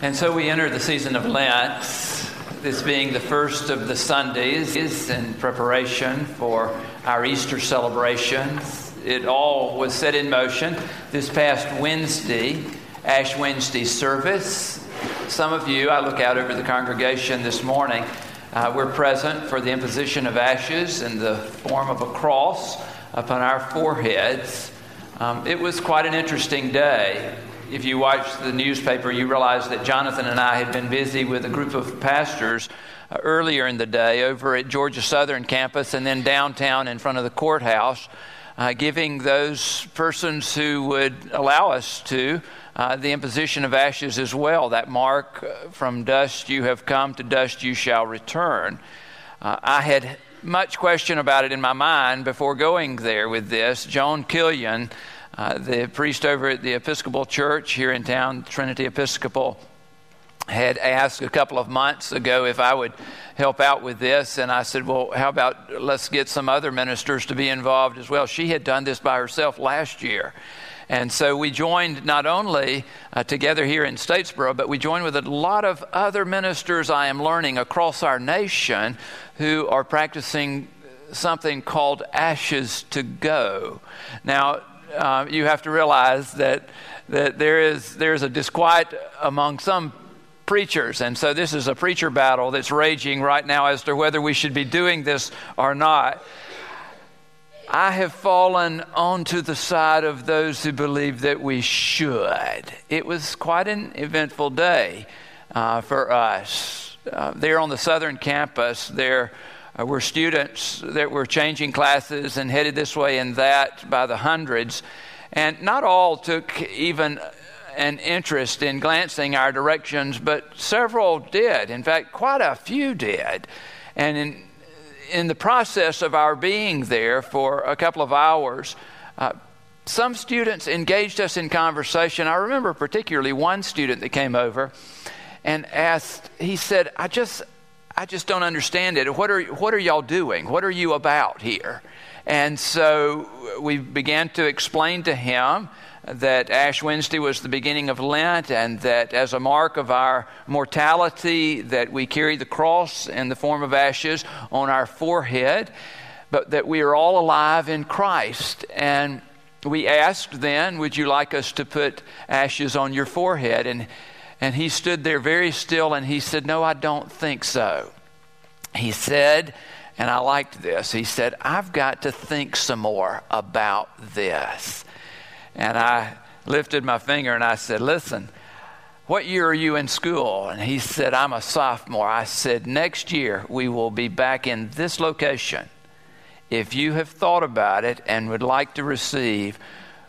And so we enter the season of Lent, this being the first of the Sundays in preparation for our Easter celebrations. It all was set in motion this past Wednesday, Ash Wednesday service. Some of you, I look out over the congregation this morning, uh, we're present for the imposition of ashes in the form of a cross upon our foreheads. Um, it was quite an interesting day if you watch the newspaper, you realize that Jonathan and I had been busy with a group of pastors uh, earlier in the day over at Georgia Southern campus and then downtown in front of the courthouse, uh, giving those persons who would allow us to uh, the imposition of ashes as well. That mark uh, from dust you have come, to dust you shall return. Uh, I had much question about it in my mind before going there with this. Joan Killian uh, the priest over at the Episcopal Church here in town, Trinity Episcopal, had asked a couple of months ago if I would help out with this. And I said, Well, how about let's get some other ministers to be involved as well? She had done this by herself last year. And so we joined not only uh, together here in Statesboro, but we joined with a lot of other ministers I am learning across our nation who are practicing something called ashes to go. Now, uh, you have to realize that, that there is there's a disquiet among some preachers. And so this is a preacher battle that's raging right now as to whether we should be doing this or not. I have fallen onto the side of those who believe that we should. It was quite an eventful day uh, for us. Uh, there on the southern campus, there uh, were students that were changing classes and headed this way and that by the hundreds. And not all took even an interest in glancing our directions, but several did. In fact, quite a few did. And in, in the process of our being there for a couple of hours, uh, some students engaged us in conversation. I remember particularly one student that came over and asked, he said, I just, I just don't understand it. What are, what are y'all doing? What are you about here? And so we began to explain to him that Ash Wednesday was the beginning of Lent and that as a mark of our mortality that we carry the cross in the form of ashes on our forehead, but that we are all alive in Christ. And we asked then, would you like us to put ashes on your forehead? And and he stood there very still and he said, No, I don't think so. He said, and I liked this, he said, I've got to think some more about this. And I lifted my finger and I said, Listen, what year are you in school? And he said, I'm a sophomore. I said, Next year we will be back in this location. If you have thought about it and would like to receive,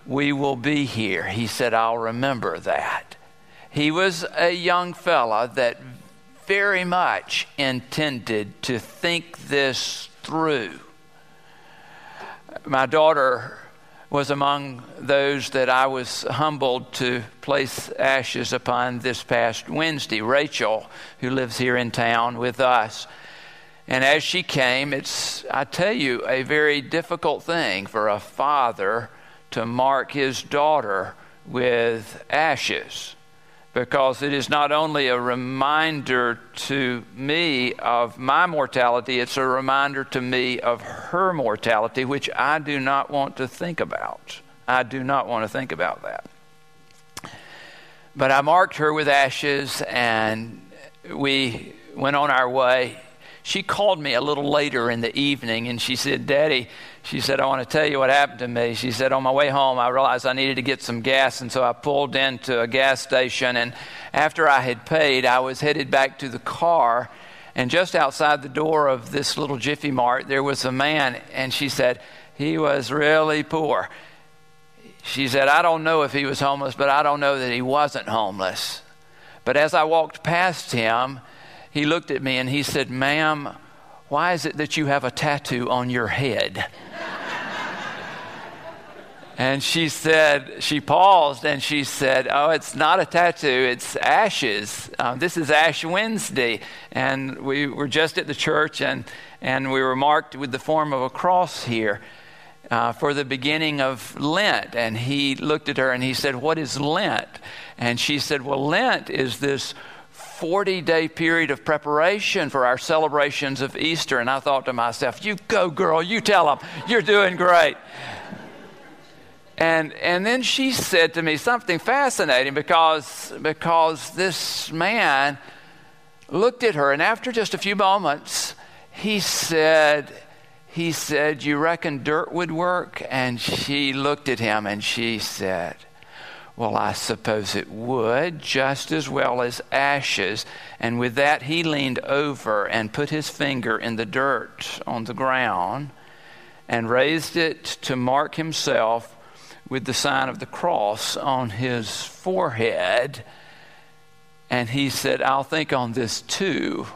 we will be here. He said, I'll remember that. He was a young fella that very much intended to think this through. My daughter was among those that I was humbled to place ashes upon this past Wednesday. Rachel, who lives here in town with us. And as she came, it's, I tell you, a very difficult thing for a father to mark his daughter with ashes because it is not only a reminder to me of my mortality, it's a reminder to me of her mortality, which I do not want to think about. I do not want to think about that. But I marked her with ashes and we went on our way. She called me a little later in the evening and she said, Daddy, she said, I want to tell you what happened to me. She said, On my way home, I realized I needed to get some gas, and so I pulled into a gas station. And after I had paid, I was headed back to the car. And just outside the door of this little Jiffy Mart, there was a man, and she said, He was really poor. She said, I don't know if he was homeless, but I don't know that he wasn't homeless. But as I walked past him, he looked at me and he said, Ma'am, why is it that you have a tattoo on your head? And she said, she paused and she said, Oh, it's not a tattoo, it's ashes. Um, this is Ash Wednesday. And we were just at the church and, and we were marked with the form of a cross here. uh, for the beginning of Lent. And he looked at her and he said, What is Lent? And she said, Well, Lent is this 40 day period of preparation for our celebrations of Easter. And I thought to myself, You go, girl, you tell them, you're doing great. And, and then she said to me something fascinating because, because this man looked at her, and after just a few moments, he said, he said, You reckon dirt would work? And she looked at him and she said, Well, I suppose it would, just as well as ashes. And with that, he leaned over and put his finger in the dirt on the ground and raised it to mark himself with the sign of the cross on his forehead. And he said, I'll think on this too.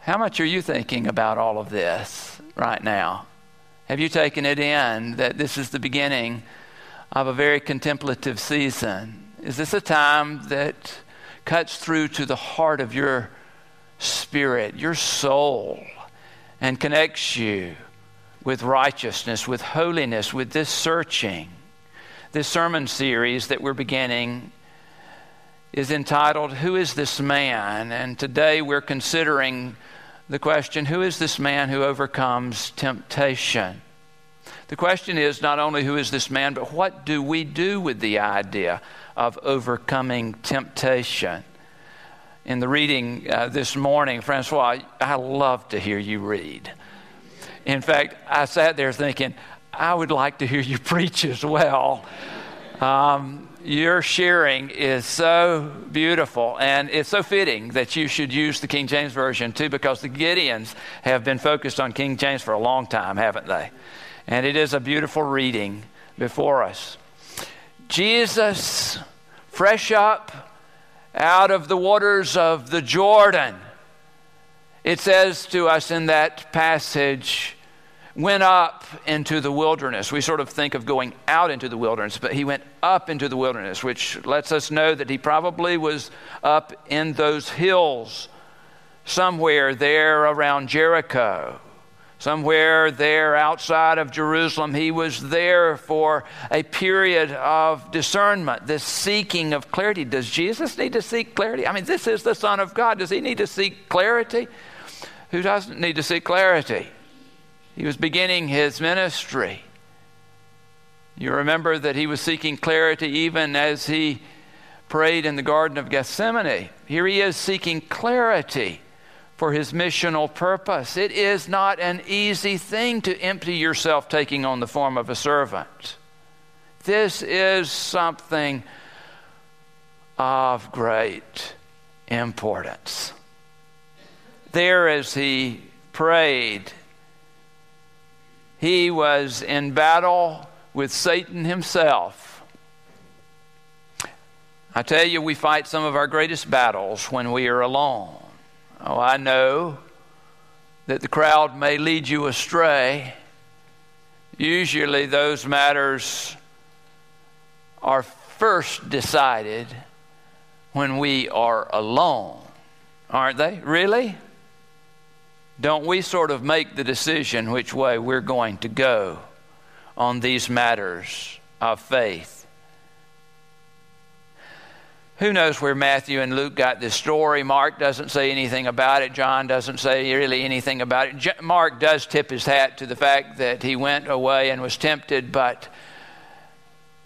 How much are you thinking about all of this right now? Have you taken it in that this is the beginning of a very contemplative season? Is this a time that cuts through to the heart of your spirit, your soul, and connects you with righteousness, with holiness, with this searching? This sermon series that we're beginning is entitled, Who is This Man? And today we're considering the question who is this man who overcomes temptation? The question is not only who is this man, but what do we do with the idea of overcoming temptation? In the reading uh, this morning, Francois, I love to hear you read. In fact, I sat there thinking, I would like to hear you preach as well. Um, your sharing is so beautiful, and it's so fitting that you should use the King James Version too, because the Gideons have been focused on King James for a long time, haven't they? And it is a beautiful reading before us. Jesus, fresh up out of the waters of the Jordan, it says to us in that passage, went up into the wilderness. We sort of think of going out into the wilderness, but he went up into the wilderness, which lets us know that he probably was up in those hills somewhere there around Jericho. Somewhere there outside of Jerusalem, he was there for a period of discernment, this seeking of clarity. Does Jesus need to seek clarity? I mean, this is the Son of God. Does he need to seek clarity? Who doesn't need to seek clarity? He was beginning his ministry. You remember that he was seeking clarity even as he prayed in the Garden of Gethsemane. Here he is seeking clarity for his missional purpose. It is not an easy thing to empty yourself taking on the form of a servant. This is something of great importance. There, as he prayed, he was in battle with Satan himself. I tell you, we fight some of our greatest battles when we are alone. Oh, I know that the crowd may lead you astray. Usually, those matters are first decided when we are alone, aren't they? Really? don't we sort of make the decision which way we're going to go on these matters of faith? Who knows where Matthew and Luke got this story? Mark doesn't say anything about it. John doesn't say really anything about it. Mark does tip his hat to the fact that he went away and was tempted, but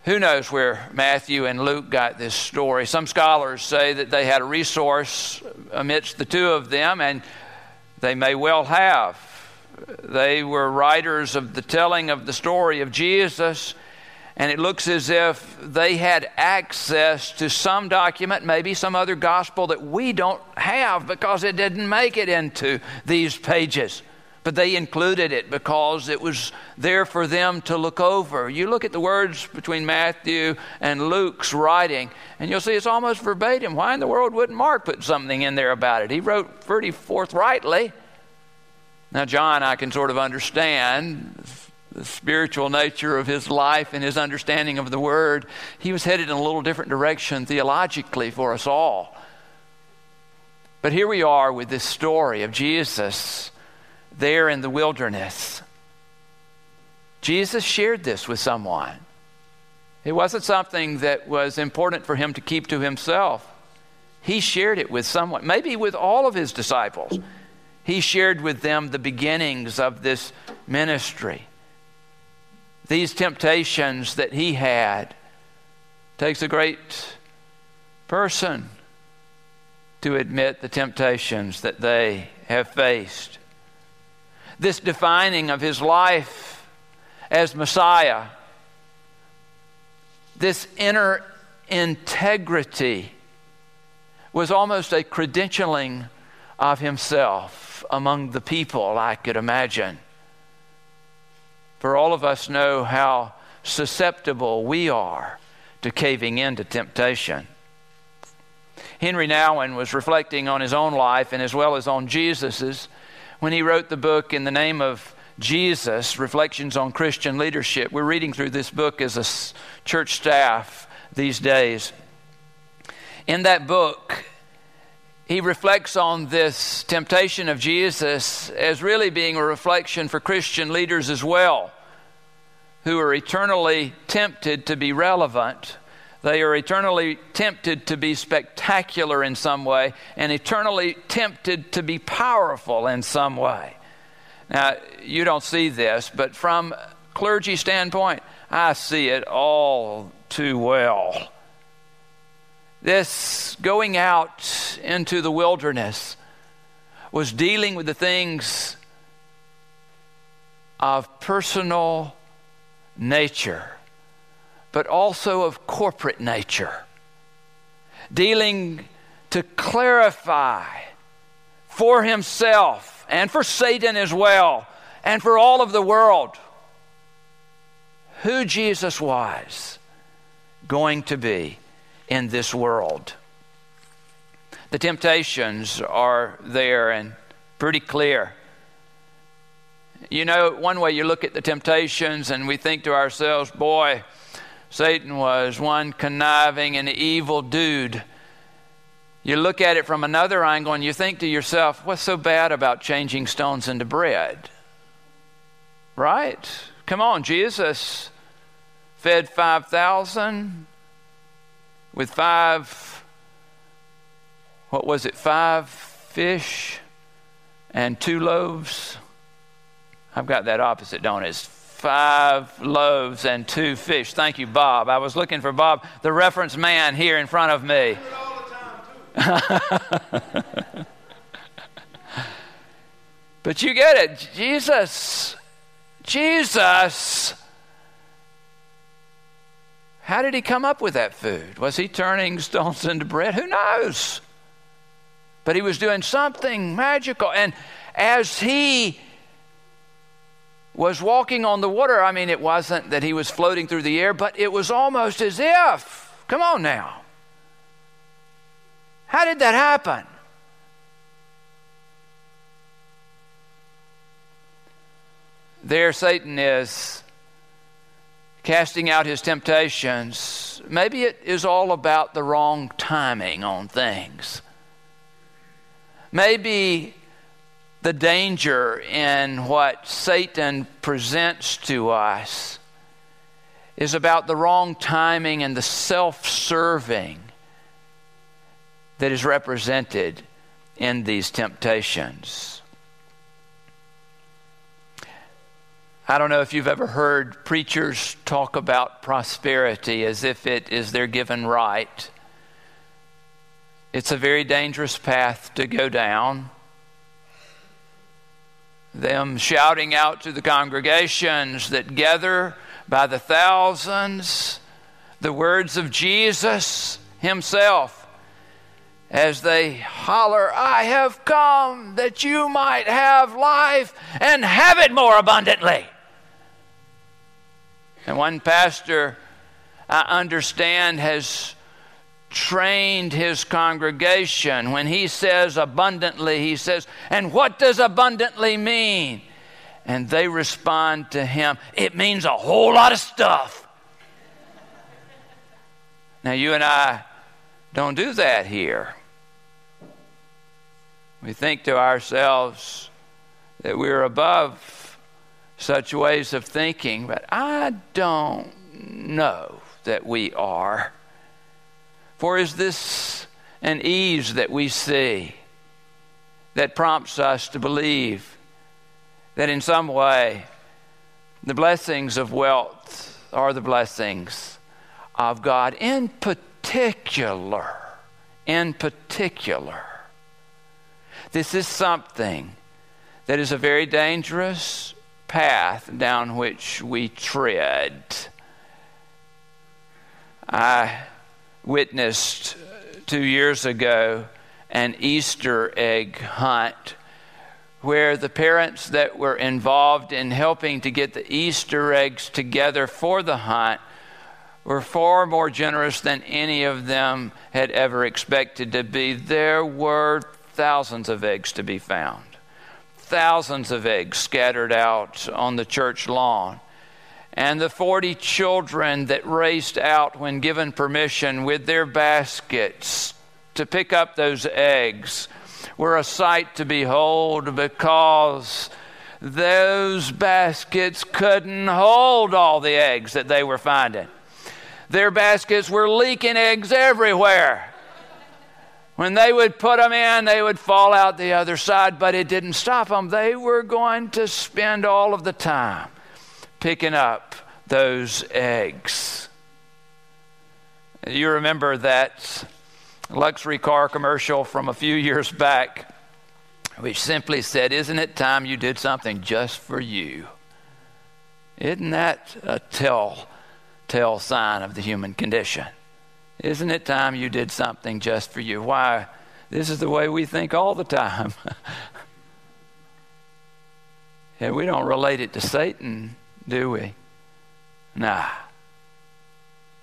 who knows where Matthew and Luke got this story? Some scholars say that they had a resource amidst the two of them, and they may well have. They were writers of the telling of the story of Jesus, and it looks as if they had access to some document, maybe some other gospel that we don't have because it didn't make it into these pages. But they included it because it was there for them to look over. You look at the words between Matthew and Luke's writing, and you'll see it's almost verbatim. Why in the world wouldn't Mark put something in there about it? He wrote pretty forthrightly. Now, John, I can sort of understand the spiritual nature of his life and his understanding of the Word. He was headed in a little different direction theologically for us all. But here we are with this story of Jesus there in the wilderness. Jesus shared this with someone. It wasn't something that was important for him to keep to himself. He shared it with someone, maybe with all of his disciples. He shared with them the beginnings of this ministry. These temptations that he had takes a great person to admit the temptations that they have faced. This defining of his life as Messiah this inner integrity was almost a credentialing of himself among the people, I could imagine. For all of us know how susceptible we are to caving into temptation. Henry Nouwen was reflecting on his own life and as well as on Jesus's when he wrote the book in the name of Jesus, Reflections on Christian Leadership. We're reading through this book as a church staff these days. In that book, he reflects on this temptation of Jesus as really being a reflection for Christian leaders as well, who are eternally tempted to be relevant. They are eternally tempted to be spectacular in some way and eternally tempted to be powerful in some way. Now, you don't see this, but from clergy standpoint, I see it all too well. This going out into the wilderness was dealing with the things of personal nature, but also of corporate nature. Dealing to clarify for himself and for Satan as well, and for all of the world, who Jesus was going to be in this world. The temptations are there and pretty clear. You know, one way you look at the temptations and we think to ourselves, boy, Satan was one conniving and evil dude you look at it from another angle and you think to yourself, what's so bad about changing stones into bread? Right? Come on, Jesus fed 5,000 with five, what was it, five fish and two loaves? I've got that opposite, don't it? It's five loaves and two fish. Thank you, Bob. I was looking for Bob, the reference man here in front of me. but you get it. Jesus, Jesus, how did he come up with that food? Was he turning stones into bread? Who knows? But he was doing something magical. And as he was walking on the water, I mean, it wasn't that he was floating through the air, but it was almost as if, come on now, how did that happen? There, Satan is casting out his temptations. Maybe it is all about the wrong timing on things. Maybe the danger in what Satan presents to us is about the wrong timing and the self serving that is represented in these temptations. I don't know if you've ever heard preachers talk about prosperity as if it is their given right. It's a very dangerous path to go down. Them shouting out to the congregations that gather by the thousands the words of Jesus Himself as they holler, I have come that you might have life and have it more abundantly. And one pastor, I understand, has trained his congregation. When he says abundantly, he says, And what does abundantly mean? And they respond to him, It means a whole lot of stuff. Now, you and I don't do that here. We think to ourselves that we're above such ways of thinking, but I don't know that we are. For is this an ease that we see that prompts us to believe that in some way the blessings of wealth are the blessings of God? In particular, in particular, this is something that is a very dangerous path down which we tread. I witnessed two years ago an Easter egg hunt where the parents that were involved in helping to get the Easter eggs together for the hunt were far more generous than any of them had ever expected to be. There were thousands of eggs to be found thousands of eggs scattered out on the church lawn. And the 40 children that raced out when given permission with their baskets to pick up those eggs were a sight to behold because those baskets couldn't hold all the eggs that they were finding. Their baskets were leaking eggs everywhere. When they would put them in, they would fall out the other side, but it didn't stop them. They were going to spend all of the time picking up those eggs. You remember that luxury car commercial from a few years back, which simply said, Isn't it time you did something just for you? Isn't that a tell, sign of the human condition? Isn't it time you did something just for you? Why? This is the way we think all the time. yeah, we don't relate it to Satan, do we? Nah.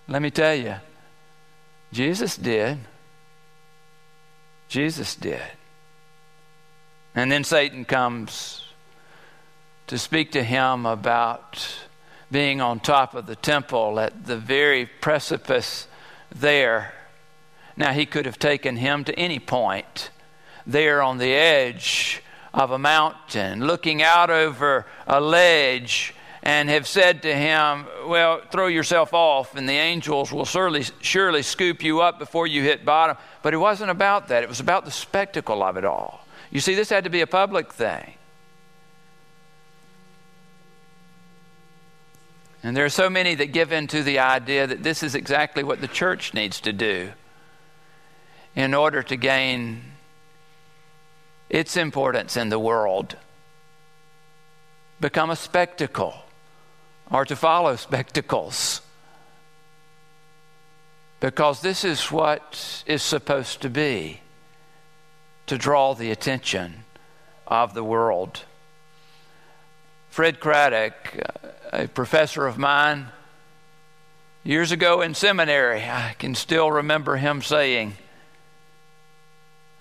Let me tell you, Jesus did. Jesus did. And then Satan comes to speak to him about being on top of the temple at the very precipice there. Now, he could have taken him to any point there on the edge of a mountain, looking out over a ledge, and have said to him, Well, throw yourself off, and the angels will surely, surely scoop you up before you hit bottom. But it wasn't about that, it was about the spectacle of it all. You see, this had to be a public thing. And there are so many that give in to the idea that this is exactly what the church needs to do in order to gain its importance in the world. Become a spectacle or to follow spectacles. Because this is what is supposed to be to draw the attention of the world. Fred Craddock, a professor of mine, years ago in seminary, I can still remember him saying,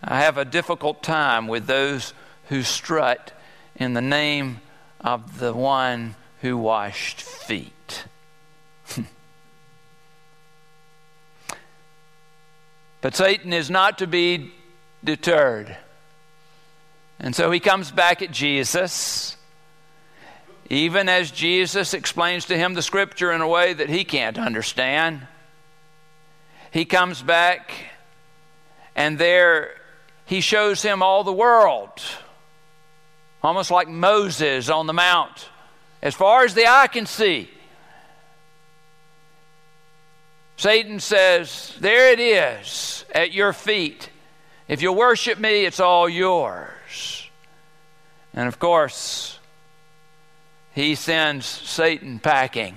I have a difficult time with those who strut in the name of the one who washed feet. but Satan is not to be deterred. And so he comes back at Jesus even as Jesus explains to him the scripture in a way that he can't understand. He comes back, and there he shows him all the world, almost like Moses on the mount, as far as the eye can see. Satan says, There it is at your feet. If you worship me, it's all yours. And of course, he sends Satan packing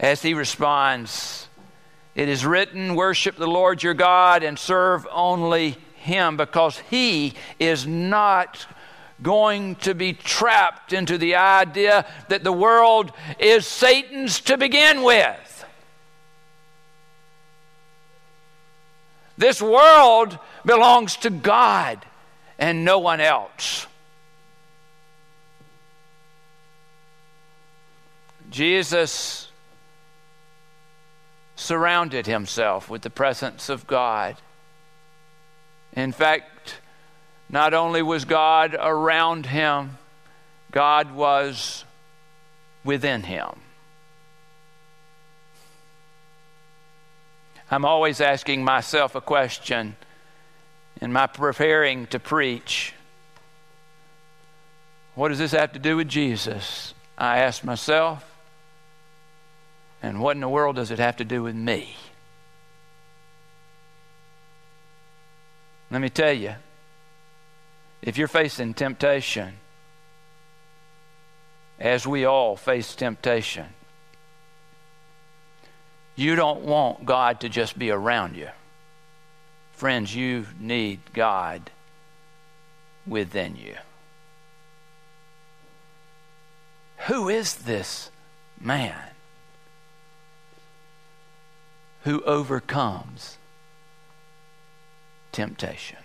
as he responds, It is written, Worship the Lord your God and serve only him, because he is not going to be trapped into the idea that the world is Satan's to begin with. This world belongs to God and no one else. Jesus surrounded himself with the presence of God. In fact, not only was God around him, God was within him. I'm always asking myself a question in my preparing to preach. What does this have to do with Jesus? I ask myself. And what in the world does it have to do with me? Let me tell you if you're facing temptation, as we all face temptation, you don't want God to just be around you. Friends, you need God within you. Who is this man who overcomes temptation?